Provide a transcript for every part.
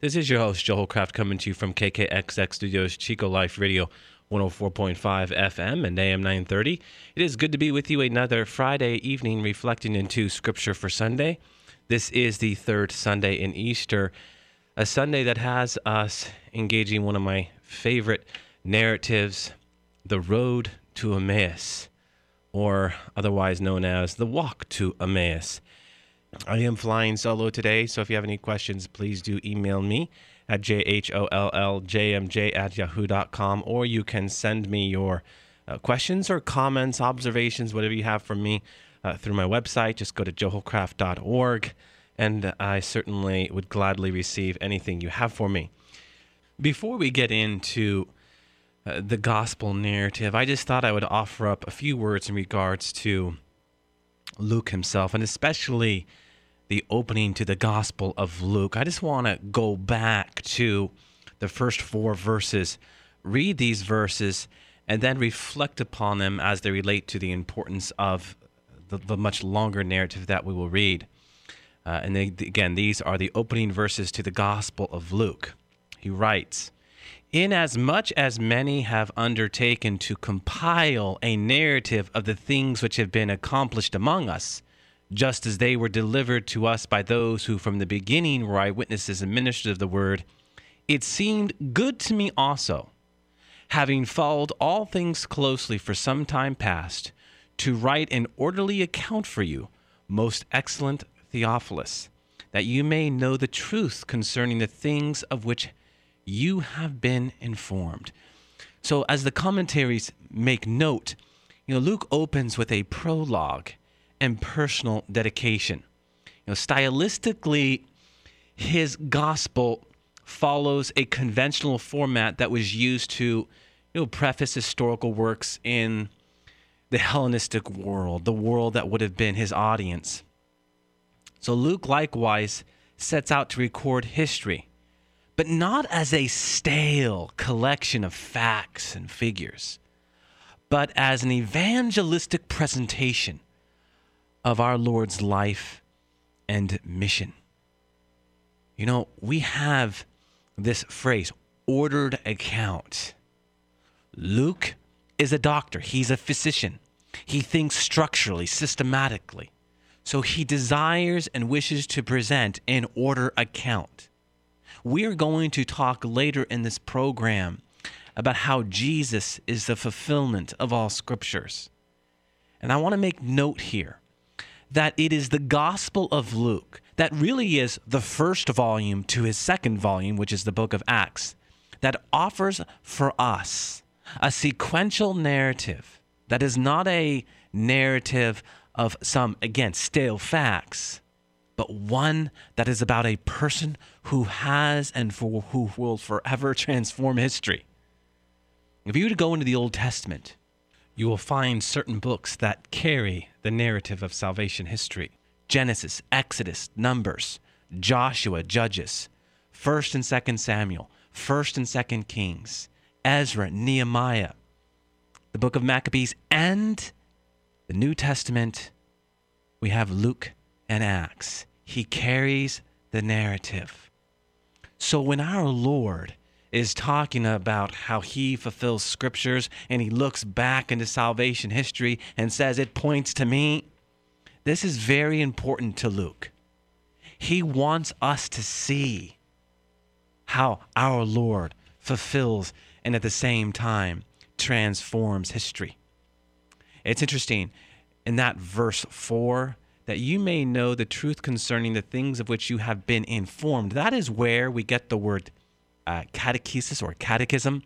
This is your host, Joe Hollcraft, coming to you from KKXX Studios, Chico Life Radio, 104.5 FM and AM 930. It is good to be with you another Friday evening reflecting into Scripture for Sunday. This is the third Sunday in Easter, a Sunday that has us engaging one of my favorite narratives, The Road to Emmaus, or otherwise known as The Walk to Emmaus. I am flying solo today, so if you have any questions, please do email me at jholljmj at yahoo.com, or you can send me your uh, questions or comments, observations, whatever you have for me uh, through my website. Just go to joehollcraft.org, and I certainly would gladly receive anything you have for me. Before we get into uh, the gospel narrative, I just thought I would offer up a few words in regards to Luke himself, and especially the opening to the Gospel of Luke. I just want to go back to the first four verses, read these verses, and then reflect upon them as they relate to the importance of the, the much longer narrative that we will read. Uh, and they, again, these are the opening verses to the Gospel of Luke. He writes, Inasmuch as many have undertaken to compile a narrative of the things which have been accomplished among us, just as they were delivered to us by those who from the beginning were eyewitnesses and ministers of the word, it seemed good to me also, having followed all things closely for some time past, to write an orderly account for you, most excellent Theophilus, that you may know the truth concerning the things of which you have been informed. So, as the commentaries make note, you know, Luke opens with a prologue and personal dedication. You know, stylistically, his gospel follows a conventional format that was used to, you know, preface historical works in the Hellenistic world, the world that would have been his audience. So Luke likewise sets out to record history but not as a stale collection of facts and figures, but as an evangelistic presentation of our Lord's life and mission. You know, we have this phrase, ordered account. Luke is a doctor, he's a physician. He thinks structurally, systematically. So he desires and wishes to present an order account. We're going to talk later in this program about how Jesus is the fulfillment of all scriptures. And I want to make note here that it is the Gospel of Luke that really is the first volume to his second volume, which is the book of Acts, that offers for us a sequential narrative that is not a narrative of some, again, stale facts, but one that is about a person who has and for who will forever transform history. If you were to go into the Old Testament, you will find certain books that carry the narrative of salvation history Genesis, Exodus, Numbers, Joshua, Judges, 1st and 2nd Samuel, 1st and 2nd Kings, Ezra, Nehemiah, the book of Maccabees, and the New Testament, we have Luke and Acts he carries the narrative. So when our Lord is talking about how he fulfills scriptures and he looks back into salvation history and says it points to me, this is very important to Luke. He wants us to see how our Lord fulfills and at the same time transforms history. It's interesting in that verse 4 that you may know the truth concerning the things of which you have been informed. That is where we get the word uh, catechesis or catechism.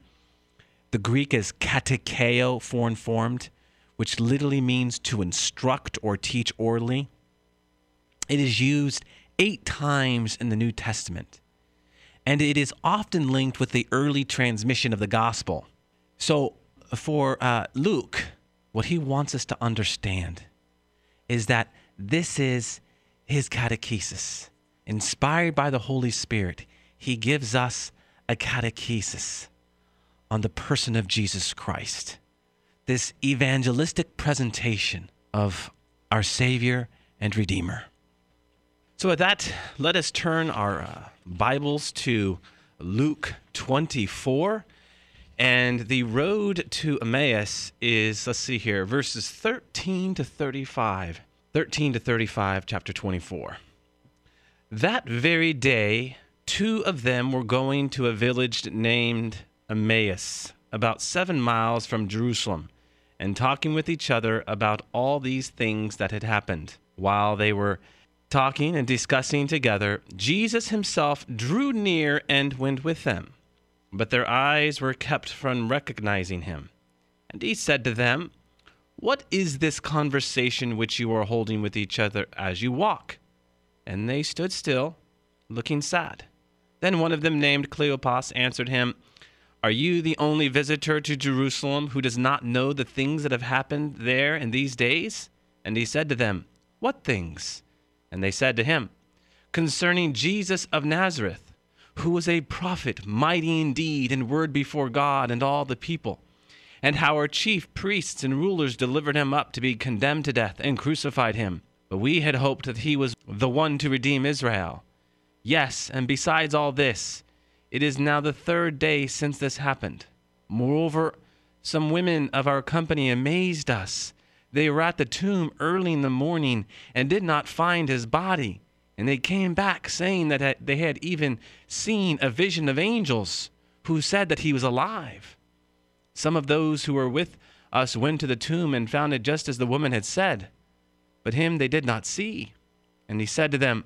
The Greek is katekeo, formed, which literally means to instruct or teach orally. It is used eight times in the New Testament. and it is often linked with the early transmission of the gospel. So, for uh, Luke, what he wants us to understand is that this is his catechesis. Inspired by the Holy Spirit, he gives us a catechesis on the person of Jesus Christ. This evangelistic presentation of our Savior and Redeemer. So, with that, let us turn our uh, Bibles to Luke 24. And the road to Emmaus is, let's see here, verses 13 to 35. 13 to 35, chapter 24. That very day, two of them were going to a village named Emmaus, about seven miles from Jerusalem, and talking with each other about all these things that had happened. While they were talking and discussing together, Jesus himself drew near and went with them but their eyes were kept from recognizing him. And he said to them, What is this conversation which you are holding with each other as you walk? And they stood still, looking sad. Then one of them, named Cleopas, answered him, Are you the only visitor to Jerusalem who does not know the things that have happened there in these days? And he said to them, What things? And they said to him, Concerning Jesus of Nazareth who was a prophet, mighty in deed and word before God and all the people, and how our chief priests and rulers delivered him up to be condemned to death and crucified him. But we had hoped that he was the one to redeem Israel. Yes, and besides all this, it is now the third day since this happened. Moreover, some women of our company amazed us. They were at the tomb early in the morning and did not find his body. And they came back saying that they had even seen a vision of angels who said that he was alive. Some of those who were with us went to the tomb and found it just as the woman had said, but him they did not see. And he said to them,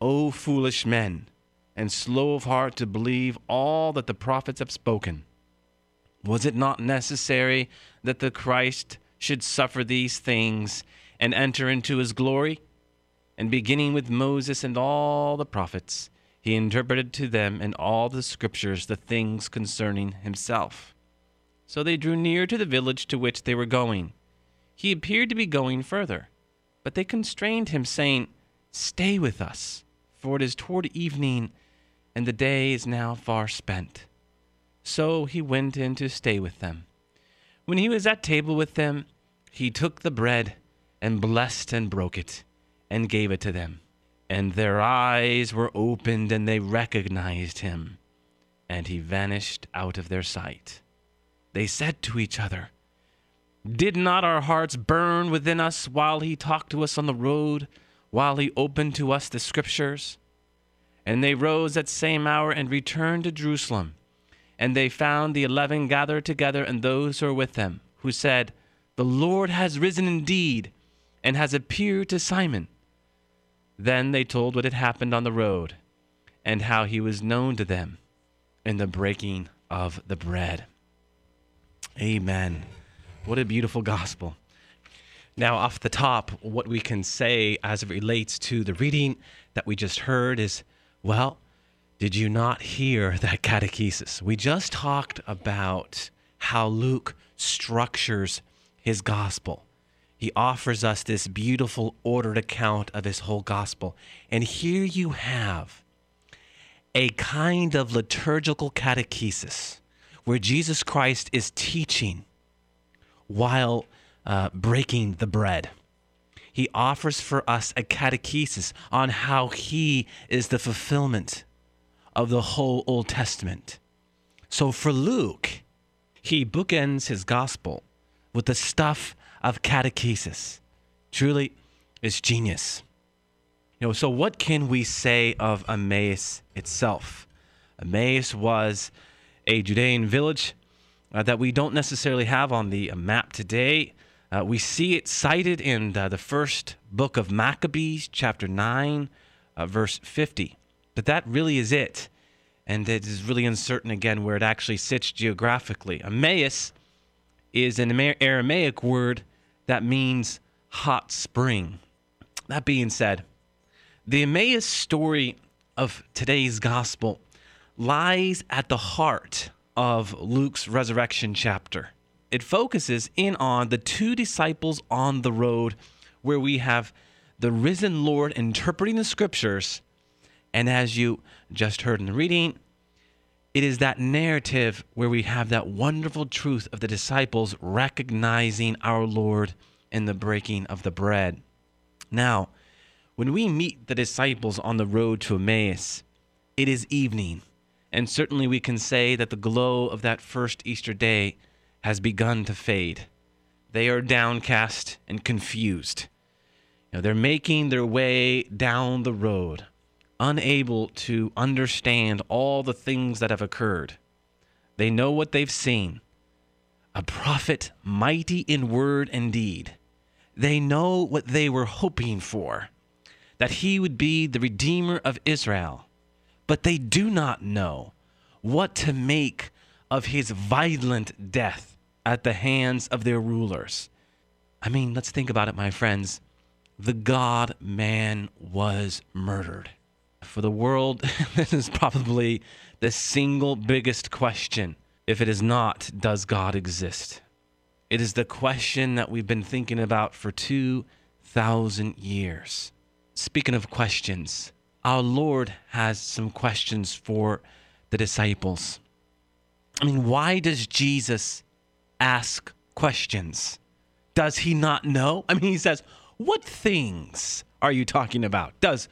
O foolish men, and slow of heart to believe all that the prophets have spoken. Was it not necessary that the Christ should suffer these things and enter into his glory? And beginning with Moses and all the prophets, he interpreted to them in all the scriptures the things concerning himself. So they drew near to the village to which they were going. He appeared to be going further, but they constrained him, saying, Stay with us, for it is toward evening, and the day is now far spent. So he went in to stay with them. When he was at table with them, he took the bread and blessed and broke it and gave it to them. And their eyes were opened, and they recognized him, and he vanished out of their sight. They said to each other, Did not our hearts burn within us while he talked to us on the road, while he opened to us the scriptures? And they rose that same hour and returned to Jerusalem. And they found the eleven gathered together and those who were with them, who said, The Lord has risen indeed, and has appeared to Simon. Then they told what had happened on the road and how he was known to them in the breaking of the bread. Amen. What a beautiful gospel. Now, off the top, what we can say as it relates to the reading that we just heard is well, did you not hear that catechesis? We just talked about how Luke structures his gospel he offers us this beautiful, ordered account of his whole gospel. And here you have a kind of liturgical catechesis where Jesus Christ is teaching while uh, breaking the bread. He offers for us a catechesis on how he is the fulfillment of the whole Old Testament. So for Luke, he bookends his gospel with the stuff of catechesis. Truly, it's genius. You know, so what can we say of Emmaus itself? Emmaus was a Judean village uh, that we don't necessarily have on the map today. Uh, we see it cited in the, the, first book of Maccabees, chapter 9, uh, verse 50. But that really is it. And it is really uncertain again where it actually sits geographically. Emmaus is an Aramaic word that means hot spring. That being said, the Emmaus story of today's gospel lies at the heart of Luke's resurrection chapter. It focuses in on the two disciples on the road where we have the risen Lord interpreting the scriptures. And as you just heard in the reading, it is that narrative where we have that wonderful truth of the disciples recognizing our Lord in the breaking of the bread. Now, when we meet the disciples on the road to Emmaus, it is evening, and certainly we can say that the glow of that first Easter day has begun to fade. They are downcast and confused. You know, they're making their way down the road, unable to understand all the things that have occurred. They know what they've seen a prophet mighty in word and deed. They know what they were hoping for that he would be the Redeemer of Israel, but they do not know what to make of his violent death at the hands of their rulers. I mean, let's think about it, my friends. The God man was murdered. For the world, this is probably the single biggest question. If it is not, does God exist? It is the question that we've been thinking about for 2,000 years. Speaking of questions, our Lord has some questions for the disciples. I mean, why does Jesus ask questions? Does he not know? I mean, he says, What things are you talking about? Does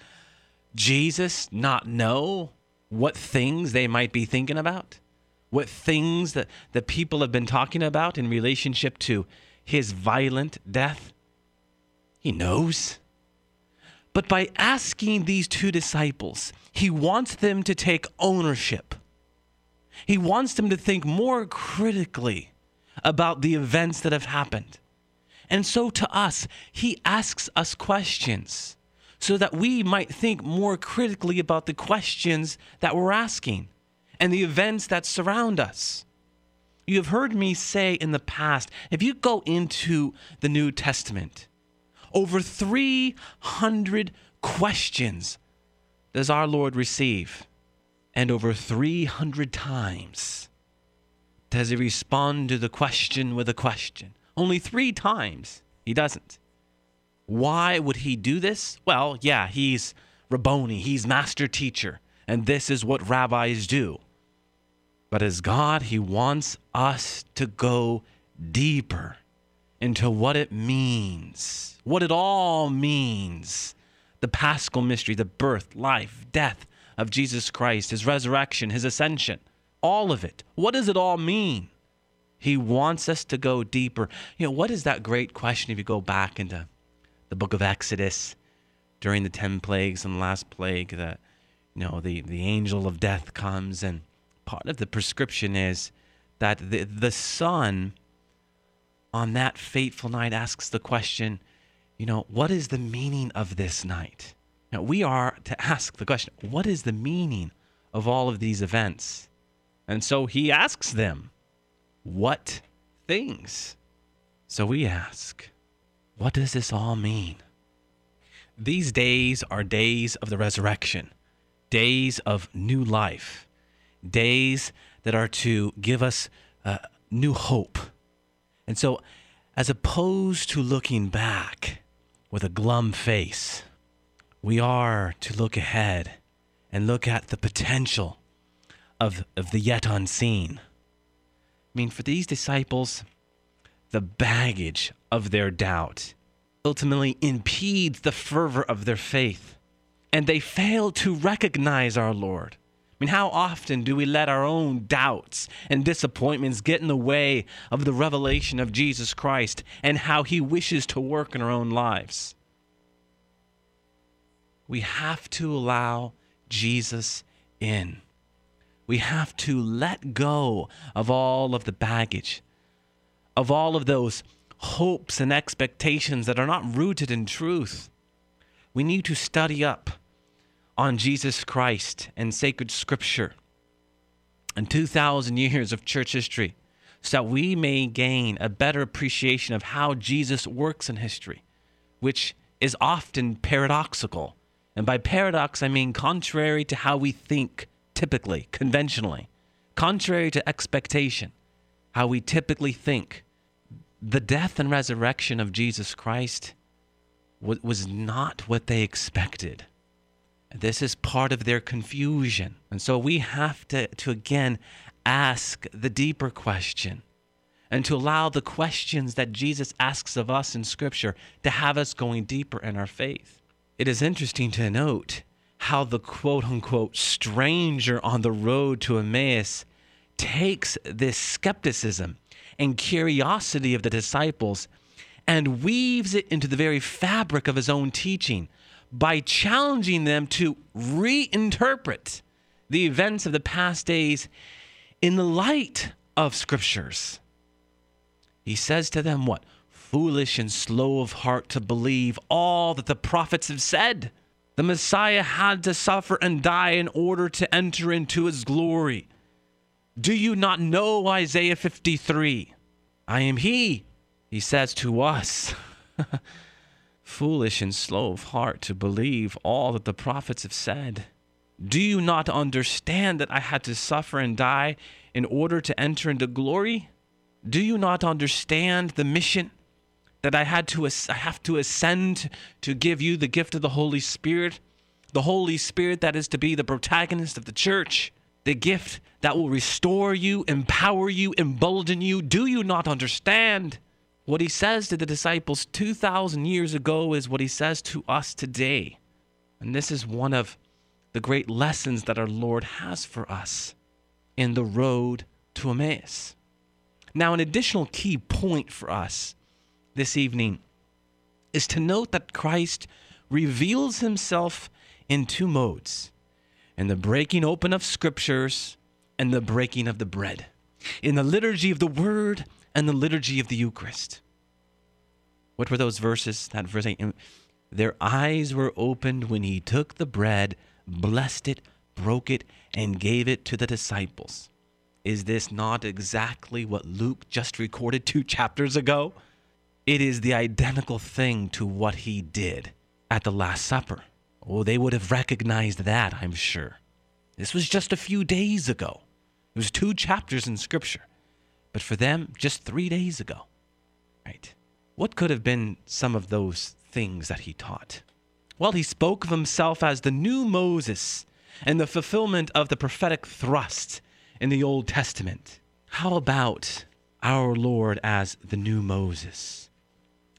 Jesus not know what things they might be thinking about? What things that the people have been talking about in relationship to his violent death? He knows. But by asking these two disciples, he wants them to take ownership. He wants them to think more critically about the events that have happened. And so to us, he asks us questions so that we might think more critically about the questions that we're asking and the events that surround us. You have heard me say in the past, if you go into the New Testament, over 300 questions does our Lord receive. And over 300 times does he respond to the question with a question. Only three times he doesn't. Why would he do this? Well, yeah, he's Rabboni, he's master teacher, and this is what rabbis do. But as God, he wants us to go deeper into what it means, what it all means the paschal mystery, the birth, life, death of Jesus Christ, his resurrection, his ascension, all of it. What does it all mean? He wants us to go deeper. You know, what is that great question if you go back into the book of Exodus during the 10 plagues and the last plague that you know the the angel of death comes and part of the prescription is that the the son on that fateful night asks the question, you know, what is the meaning of this night? Now we are to ask the question, what is the meaning of all of these events? And so he asks them, what things? So we ask, what does this all mean? These days are days of the resurrection, days of new life, days that are to give us uh, new hope. And so, as opposed to looking back with a glum face, we are to look ahead and look at the potential of, of the yet unseen. I mean, for these disciples, the baggage of their doubt ultimately impedes the fervor of their faith, and they fail to recognize our Lord. I mean, how often do we let our own doubts and disappointments get in the way of the revelation of Jesus Christ and how he wishes to work in our own lives? We have to allow Jesus in. We have to let go of all of the baggage, of all of those hopes and expectations that are not rooted in truth. We need to study up on Jesus Christ and sacred scripture and 2,000 years of church history so that we may gain a better appreciation of how Jesus works in history, which is often paradoxical. And by paradox, I mean contrary to how we think typically, conventionally, contrary to expectation, how we typically think, the death and resurrection of Jesus Christ was not what they expected. This is part of their confusion. And so we have to, to again ask the deeper question and to allow the questions that Jesus asks of us in Scripture to have us going deeper in our faith. It is interesting to note how the quote unquote stranger on the road to Emmaus takes this skepticism and curiosity of the disciples and weaves it into the very fabric of his own teaching by challenging them to reinterpret the events of the past days in the light of scriptures. He says to them, What? Foolish and slow of heart to believe all that the prophets have said. The Messiah had to suffer and die in order to enter into his glory. Do you not know Isaiah 53? I am he, he says to us. Foolish and slow of heart to believe all that the prophets have said. Do you not understand that I had to suffer and die in order to enter into glory? Do you not understand the mission that I had to I have to ascend to give you the gift of the Holy Spirit? The Holy Spirit that is to be the protagonist of the church, the gift that will restore you, empower you, embolden you. Do you not understand? What he says to the disciples 2,000 years ago is what he says to us today. And this is one of the great lessons that our Lord has for us in the road to Emmaus. Now, an additional key point for us this evening is to note that Christ reveals himself in two modes in the breaking open of scriptures and the breaking of the bread, in the liturgy of the word and the liturgy of the Eucharist. What were those verses? That verse eight. Their eyes were opened when he took the bread, blessed it, broke it, and gave it to the disciples. Is this not exactly what Luke just recorded two chapters ago? It is the identical thing to what he did at the Last Supper. Oh, they would have recognized that, I'm sure. This was just a few days ago. It was two chapters in Scripture. But for them, just three days ago. Right? What could have been some of those things that he taught? Well, he spoke of himself as the new Moses and the fulfillment of the prophetic thrust in the Old Testament. How about our Lord as the new Moses?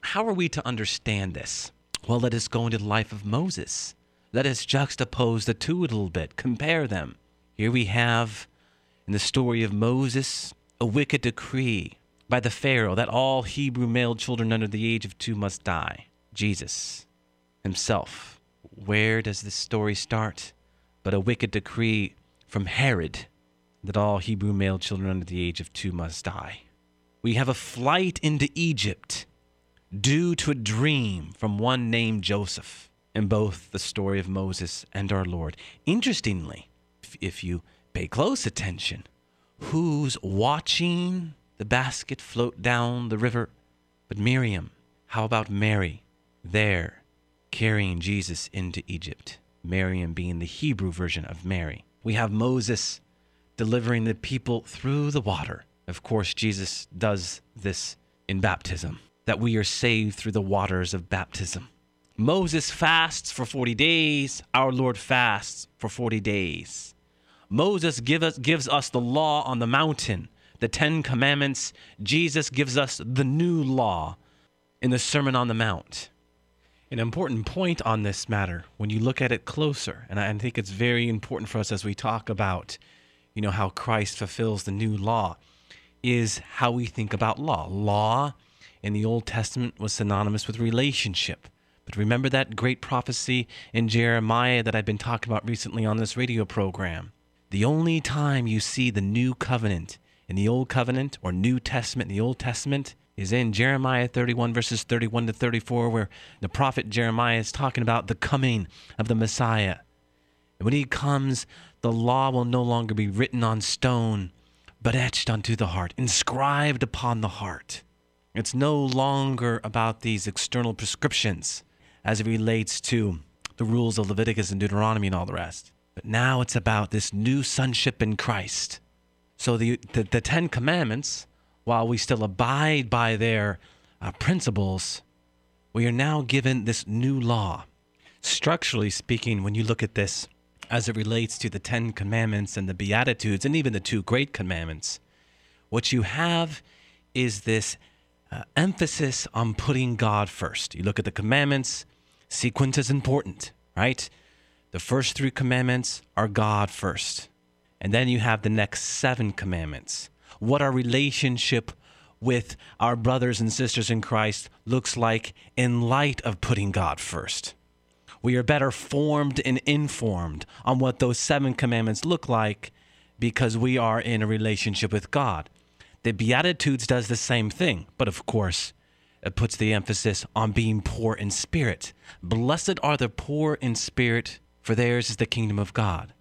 How are we to understand this? Well, let us go into the life of Moses. Let us juxtapose the two a little bit, compare them. Here we have in the story of Moses a wicked decree by the Pharaoh that all Hebrew male children under the age of two must die. Jesus himself. Where does this story start? But a wicked decree from Herod that all Hebrew male children under the age of two must die. We have a flight into Egypt due to a dream from one named Joseph in both the story of Moses and our Lord. Interestingly, if, you pay close attention, who's watching the basket float down the river. But Miriam, how about Mary, there, carrying Jesus into Egypt? Miriam being the Hebrew version of Mary. We have Moses delivering the people through the water. Of course, Jesus does this in baptism, that we are saved through the waters of baptism. Moses fasts for 40 days, our Lord fasts for 40 days. Moses give us, gives us the law on the mountain the Ten Commandments, Jesus gives us the new law in the Sermon on the Mount. An important point on this matter, when you look at it closer, and I think it's very important for us as we talk about, you know, how Christ fulfills the new law, is how we think about law. Law in the Old Testament was synonymous with relationship. But remember that great prophecy in Jeremiah that I've been talking about recently on this radio program. The only time you see the new covenant in the Old Covenant or New Testament in the Old Testament is in Jeremiah 31, verses 31 to 34, where the prophet Jeremiah is talking about the coming of the Messiah. And when he comes, the law will no longer be written on stone, but etched onto the heart, inscribed upon the heart. It's no longer about these external prescriptions as it relates to the rules of Leviticus and Deuteronomy and all the rest. But now it's about this new sonship in Christ. So the, the, the Ten Commandments, while we still abide by their uh, principles, we are now given this new law. Structurally speaking, when you look at this as it relates to the Ten Commandments and the Beatitudes and even the two Great Commandments, what you have is this uh, emphasis on putting God first. You look at the commandments, sequence is important, right? The first three commandments are God first. And then you have the next seven commandments. What our relationship with our brothers and sisters in Christ looks like in light of putting God first. We are better formed and informed on what those seven commandments look like because we are in a relationship with God. The Beatitudes does the same thing, but of course, it puts the emphasis on being poor in spirit. Blessed are the poor in spirit, for theirs is the kingdom of God.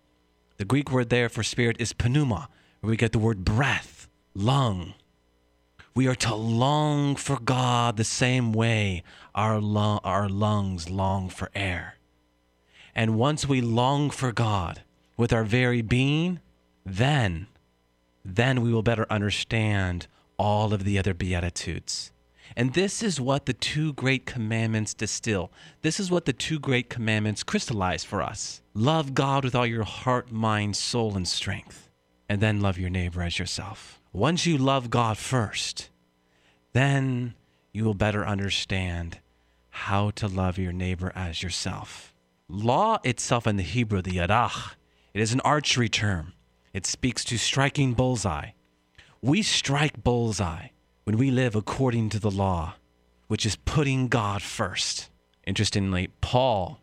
The Greek word there for spirit is pneuma, where we get the word breath, lung. We are to long for God the same way our, lung, our lungs long for air. And once we long for God with our very being, then, then we will better understand all of the other Beatitudes. And this is what the two great commandments distill. This is what the two great commandments crystallize for us. Love God with all your heart, mind, soul, and strength, and then love your neighbor as yourself. Once you love God first, then you will better understand how to love your neighbor as yourself. Law itself in the Hebrew, the yarach, it is an archery term. It speaks to striking bullseye. We strike bullseye when we live according to the law, which is putting God first. Interestingly, Paul,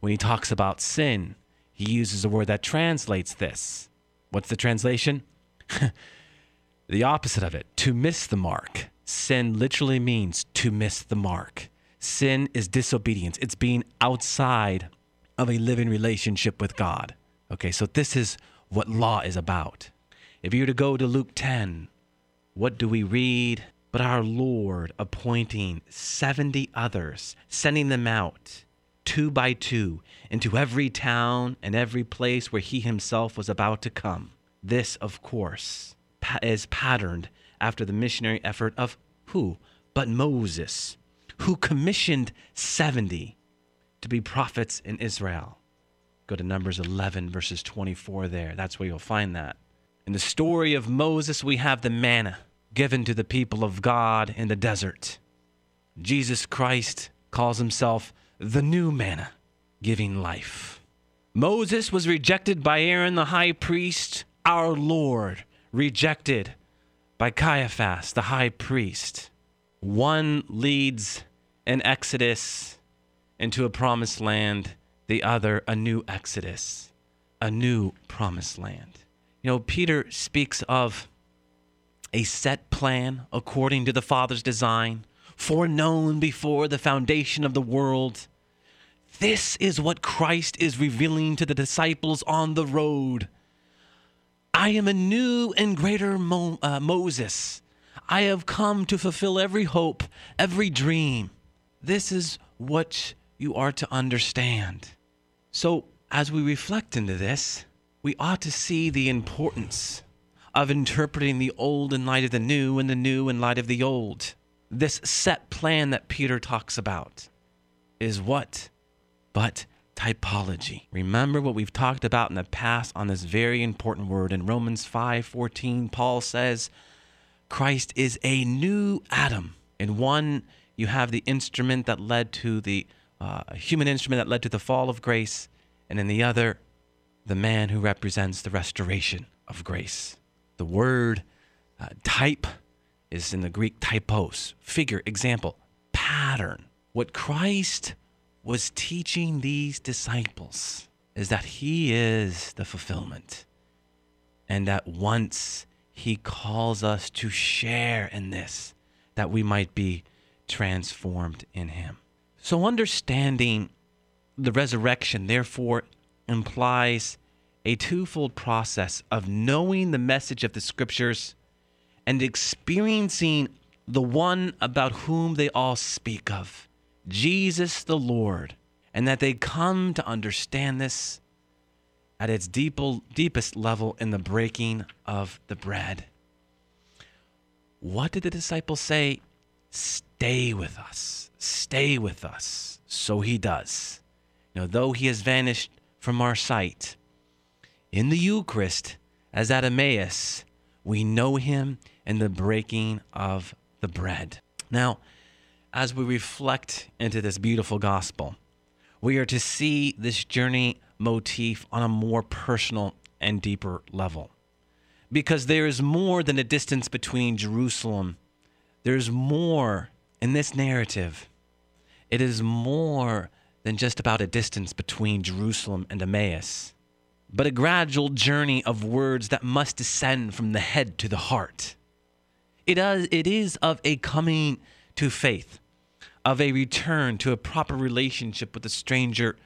when he talks about sin, he uses a word that translates this. What's the translation? the opposite of it, to miss the mark. Sin literally means to miss the mark. Sin is disobedience, it's being outside of a living relationship with God. Okay, so this is what law is about. If you were to go to Luke 10, what do we read? But our Lord appointing 70 others, sending them out two by two into every town and every place where he himself was about to come. This, of course, is patterned after the missionary effort of who? But Moses, who commissioned 70 to be prophets in Israel. Go to Numbers 11, verses 24 there. That's where you'll find that. In the story of Moses, we have the manna given to the people of God in the desert. Jesus Christ calls himself the new manna, giving life. Moses was rejected by Aaron the high priest, our Lord, rejected by Caiaphas the high priest. One leads an exodus into a promised land, the other a new exodus, a new promised land. You know, Peter speaks of a set plan according to the Father's design, foreknown before the foundation of the world. This is what Christ is revealing to the disciples on the road. I am a new and greater Mo- uh, Moses. I have come to fulfill every hope, every dream. This is what you are to understand. So, as we reflect into this, we ought to see the importance of interpreting the old in light of the new and the new in light of the old. This set plan that Peter talks about is what? But typology. Remember what we've talked about in the past on this very important word in Romans 5:14 Paul says Christ is a new Adam. In one you have the instrument that led to the uh, human instrument that led to the fall of grace, and in the other, the man who represents the restoration of grace. The word uh, type is in the Greek typos, figure, example, pattern. What Christ was teaching these disciples is that he is the fulfillment. And that once he calls us to share in this, that we might be transformed in him. So, understanding the resurrection, therefore, implies a twofold process of knowing the message of the scriptures and experiencing the one about whom they all speak of, Jesus the Lord, and that they come to understand this at its deep, deepest level in the breaking of the bread. What did the disciples say? Stay with us. Stay with us. So he does. Know, though he has vanished from our sight, in the Eucharist, as at Emmaus, we know him in the breaking of the bread. Now, as we reflect into this beautiful gospel, we are to see this journey motif on a more personal and deeper level. Because there is more than a distance between Jerusalem, there's more in this narrative. It is more than just about a distance between Jerusalem and Emmaus, but a gradual journey of words that must descend from the head to the heart. It is, it is of a coming to faith, of a return to a proper relationship with a stranger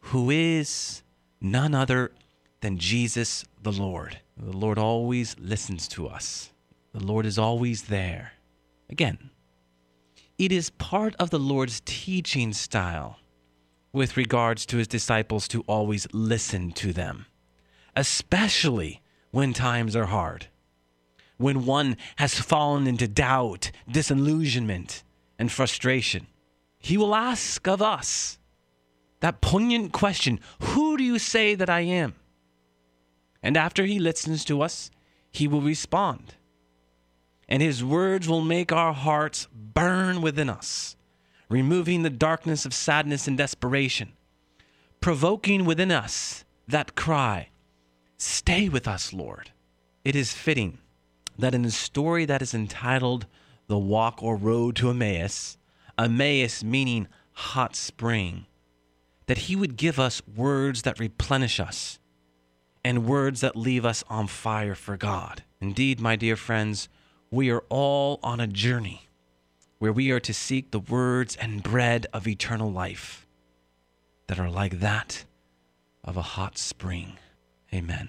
who is none other than Jesus the Lord. The Lord always listens to us, the Lord is always there. Again, it is part of the Lord's teaching style with regards to his disciples to always listen to them, especially when times are hard, when one has fallen into doubt, disillusionment, and frustration. He will ask of us that poignant question Who do you say that I am? And after he listens to us, he will respond. And his words will make our hearts burn within us, removing the darkness of sadness and desperation, provoking within us that cry, Stay with us, Lord. It is fitting that in a story that is entitled The Walk or Road to Emmaus, Emmaus meaning hot spring, that he would give us words that replenish us and words that leave us on fire for God. Indeed, my dear friends, we are all on a journey where we are to seek the words and bread of eternal life that are like that of a hot spring. Amen.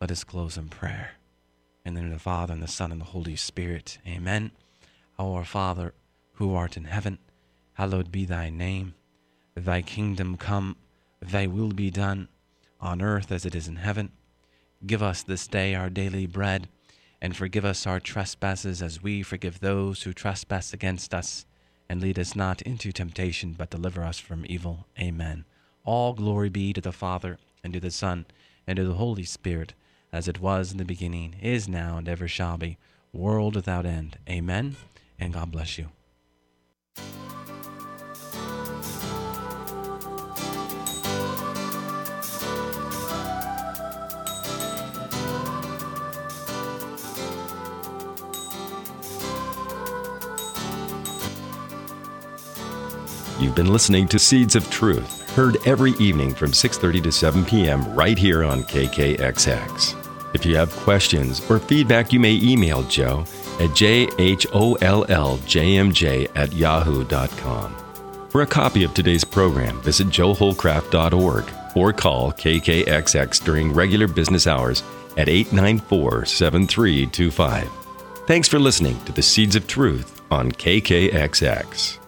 Let us close in prayer. And then the Father and the Son and the Holy Spirit. Amen. Our Father, who art in heaven, hallowed be thy name. Thy kingdom come, thy will be done, on earth as it is in heaven. Give us this day our daily bread, and forgive us our trespasses as we forgive those who trespass against us. And lead us not into temptation, but deliver us from evil. Amen. All glory be to the Father, and to the Son, and to the Holy Spirit, as it was in the beginning, is now, and ever shall be, world without end. Amen. And God bless you. You've been listening to Seeds of Truth, heard every evening from 6:30 to 7 p.m. right here on KKXX. If you have questions or feedback, you may email Joe at jholljmj at yahoo.com. For a copy of today's program, visit joehollcraft.org or call KKXX during regular business hours at 894 7325. Thanks for listening to the Seeds of Truth on KKXX.